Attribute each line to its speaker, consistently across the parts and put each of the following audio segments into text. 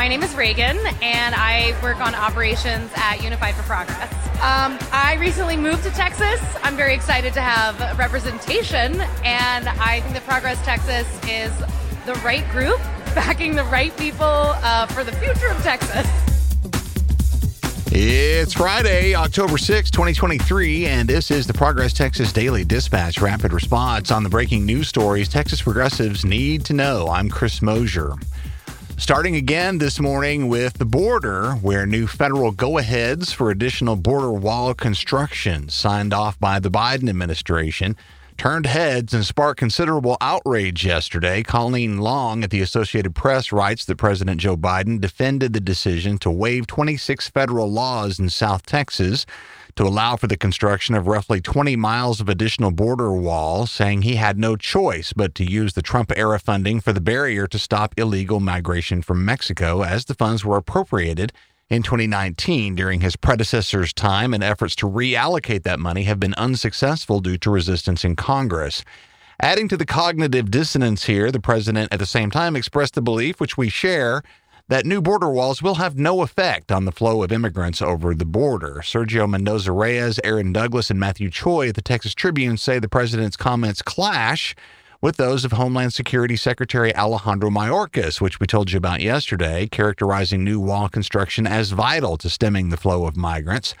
Speaker 1: my name is Reagan, and I work on operations at Unified for Progress. Um, I recently moved to Texas. I'm very excited to have representation, and I think that Progress Texas is the right group, backing the right people uh, for the future of Texas.
Speaker 2: It's Friday, October 6, 2023, and this is the Progress Texas Daily Dispatch Rapid Response on the breaking news stories Texas progressives need to know. I'm Chris Mosier. Starting again this morning with the border, where new federal go aheads for additional border wall construction signed off by the Biden administration turned heads and sparked considerable outrage yesterday. Colleen Long at the Associated Press writes that President Joe Biden defended the decision to waive 26 federal laws in South Texas to allow for the construction of roughly 20 miles of additional border wall, saying he had no choice but to use the Trump era funding for the barrier to stop illegal migration from Mexico as the funds were appropriated in 2019 during his predecessor's time, and efforts to reallocate that money have been unsuccessful due to resistance in Congress. Adding to the cognitive dissonance here, the president at the same time expressed the belief, which we share, that new border walls will have no effect on the flow of immigrants over the border. Sergio Mendoza Reyes, Erin Douglas, and Matthew Choi at the Texas Tribune say the president's comments clash with those of Homeland Security Secretary Alejandro Mayorkas, which we told you about yesterday, characterizing new wall construction as vital to stemming the flow of migrants.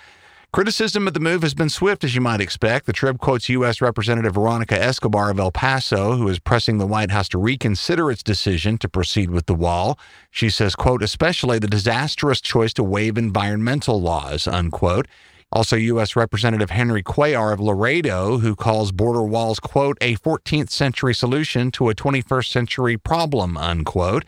Speaker 2: Criticism of the move has been swift, as you might expect. The Trib quotes U.S. Representative Veronica Escobar of El Paso, who is pressing the White House to reconsider its decision to proceed with the wall. She says, quote, especially the disastrous choice to waive environmental laws, unquote. Also, U.S. Representative Henry Cuellar of Laredo, who calls border walls, quote, a 14th century solution to a 21st century problem, unquote.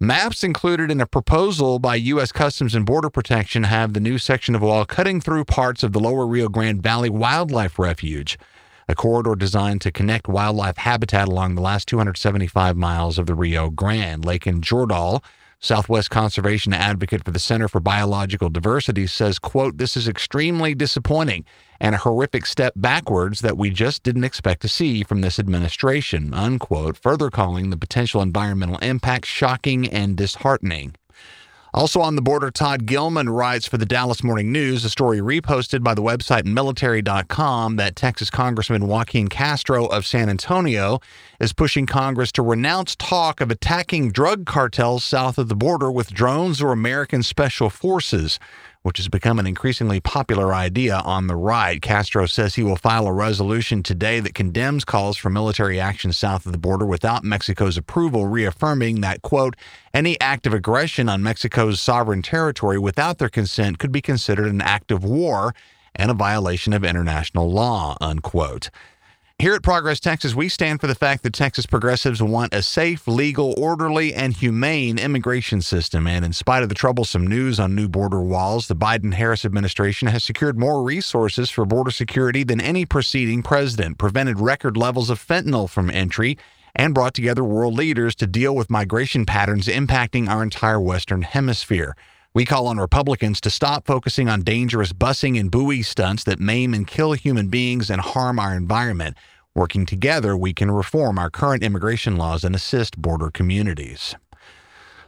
Speaker 2: Maps included in a proposal by U.S. Customs and Border Protection have the new section of wall cutting through parts of the lower Rio Grande Valley Wildlife Refuge, a corridor designed to connect wildlife habitat along the last 275 miles of the Rio Grande. Laiken Jordahl Southwest conservation advocate for the Center for Biological Diversity says, quote, this is extremely disappointing and a horrific step backwards that we just didn't expect to see from this administration, unquote, further calling the potential environmental impact shocking and disheartening. Also on the border, Todd Gillman writes for the Dallas Morning News, a story reposted by the website military.com that Texas Congressman Joaquin Castro of San Antonio is pushing Congress to renounce talk of attacking drug cartels south of the border with drones or American special forces which has become an increasingly popular idea on the right. Castro says he will file a resolution today that condemns calls for military action south of the border without Mexico's approval, reaffirming that, quote, any act of aggression on Mexico's sovereign territory without their consent could be considered an act of war and a violation of international law, unquote. Here at Progress Texas, we stand for the fact that Texas progressives want a safe, legal, orderly, and humane immigration system. And in spite of the troublesome news on new border walls, the Biden Harris administration has secured more resources for border security than any preceding president, prevented record levels of fentanyl from entry, and brought together world leaders to deal with migration patterns impacting our entire Western Hemisphere. We call on Republicans to stop focusing on dangerous busing and buoy stunts that maim and kill human beings and harm our environment. Working together, we can reform our current immigration laws and assist border communities.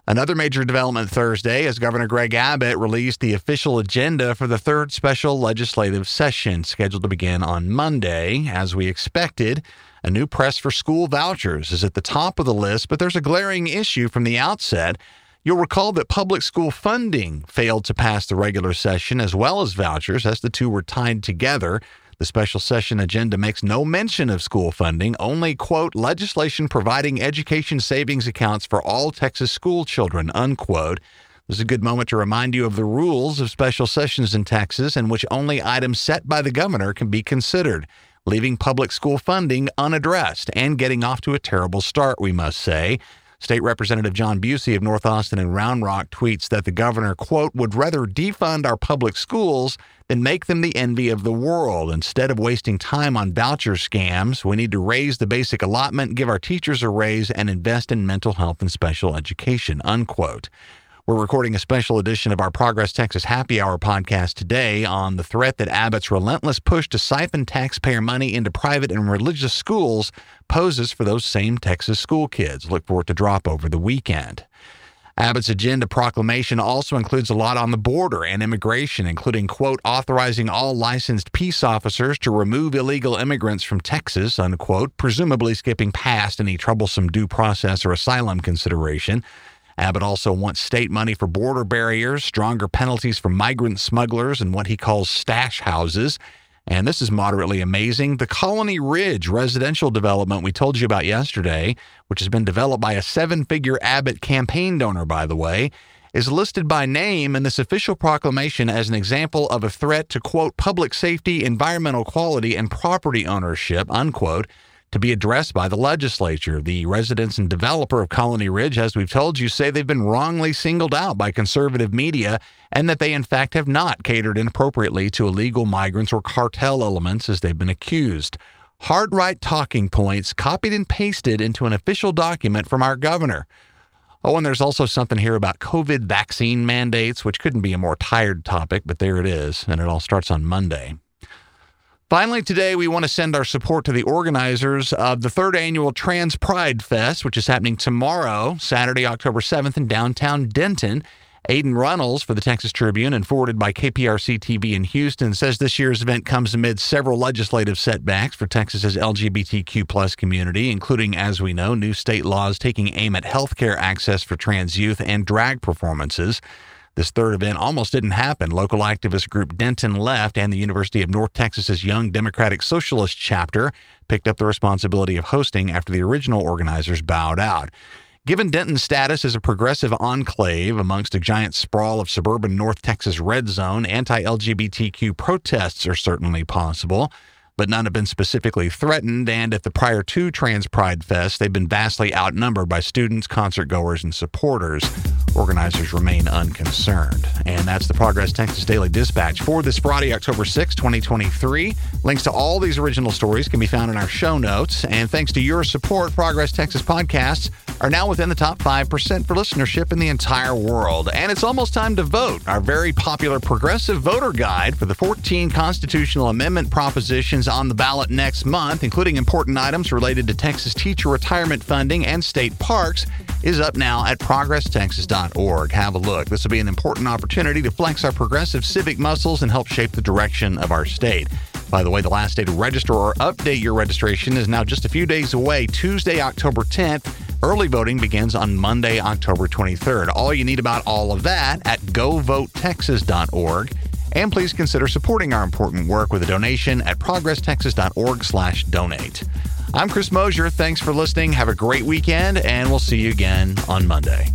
Speaker 2: Another major development Thursday as Governor Greg Abbott released the official agenda for the third special legislative session scheduled to begin on Monday. As we expected, a new press for school vouchers is at the top of the list, but there's a glaring issue from the outset You'll recall that public school funding failed to pass the regular session as well as vouchers, as the two were tied together. The special session agenda makes no mention of school funding, only, quote, legislation providing education savings accounts for all Texas school children, unquote. This is a good moment to remind you of the rules of special sessions in Texas, in which only items set by the governor can be considered, leaving public school funding unaddressed and getting off to a terrible start, we must say. State Representative John Bucy of North Austin and Round Rock tweets that the governor, quote, would rather defund our public schools than make them the envy of the world. Instead of wasting time on voucher scams, we need to raise the basic allotment, give our teachers a raise, and invest in mental health and special education, unquote. We're recording a special edition of our Progress Texas Happy Hour podcast today on the threat that Abbott's relentless push to siphon taxpayer money into private and religious schools poses for those same Texas school kids. Look for it to drop over the weekend. Abbott's agenda proclamation also includes a lot on the border and immigration, including, quote, authorizing all licensed peace officers to remove illegal immigrants from Texas, unquote, presumably skipping past any troublesome due process or asylum consideration. Uh, Abbott also wants state money for border barriers, stronger penalties for migrant smugglers, and what he calls stash houses. And this is moderately amazing. The Colony Ridge residential development we told you about yesterday, which has been developed by a seven figure Abbott campaign donor, by the way, is listed by name in this official proclamation as an example of a threat to, quote, public safety, environmental quality, and property ownership, unquote to be addressed by the legislature. The residents and developer of Colony Ridge, as we've told you, say they've been wrongly singled out by conservative media and that they, in fact, have not catered inappropriately to illegal migrants or cartel elements as they've been accused. Hard right talking points copied and pasted into an official document from our governor. Oh, and there's also something here about COVID vaccine mandates, which couldn't be a more tired topic, but there it is, and it all starts on Monday. Finally, today we want to send our support to the organizers of the third annual Trans Pride Fest, which is happening tomorrow, Saturday, October 7th, in downtown Denton. Aiden Runnels for the Texas Tribune and forwarded by KPRC TV in Houston says this year's event comes amid several legislative setbacks for Texas's LGBTQ plus community, including, as we know, new state laws taking aim at healthcare access for trans youth and drag performances. This third event almost didn't happen. Local activist group Denton Left and the University of North Texas's Young Democratic Socialist chapter picked up the responsibility of hosting after the original organizers bowed out. Given Denton's status as a progressive enclave amongst a giant sprawl of suburban North Texas red zone, anti LGBTQ protests are certainly possible but none have been specifically threatened. And at the prior two Trans Pride Fest, they've been vastly outnumbered by students, concert goers, and supporters. Organizers remain unconcerned. And that's the Progress Texas Daily Dispatch for this Friday, October 6, 2023. Links to all these original stories can be found in our show notes. And thanks to your support, Progress Texas podcasts are now within the top 5% for listenership in the entire world. And it's almost time to vote. Our very popular progressive voter guide for the 14 constitutional amendment propositions on the ballot next month, including important items related to Texas teacher retirement funding and state parks, is up now at progresstexas.org. Have a look. This will be an important opportunity to flex our progressive civic muscles and help shape the direction of our state. By the way, the last day to register or update your registration is now just a few days away, Tuesday, October 10th. Early voting begins on Monday, October 23rd. All you need about all of that at govotexas.org. And please consider supporting our important work with a donation at progresstexas.org/donate. I'm Chris Mosier. Thanks for listening. Have a great weekend, and we'll see you again on Monday.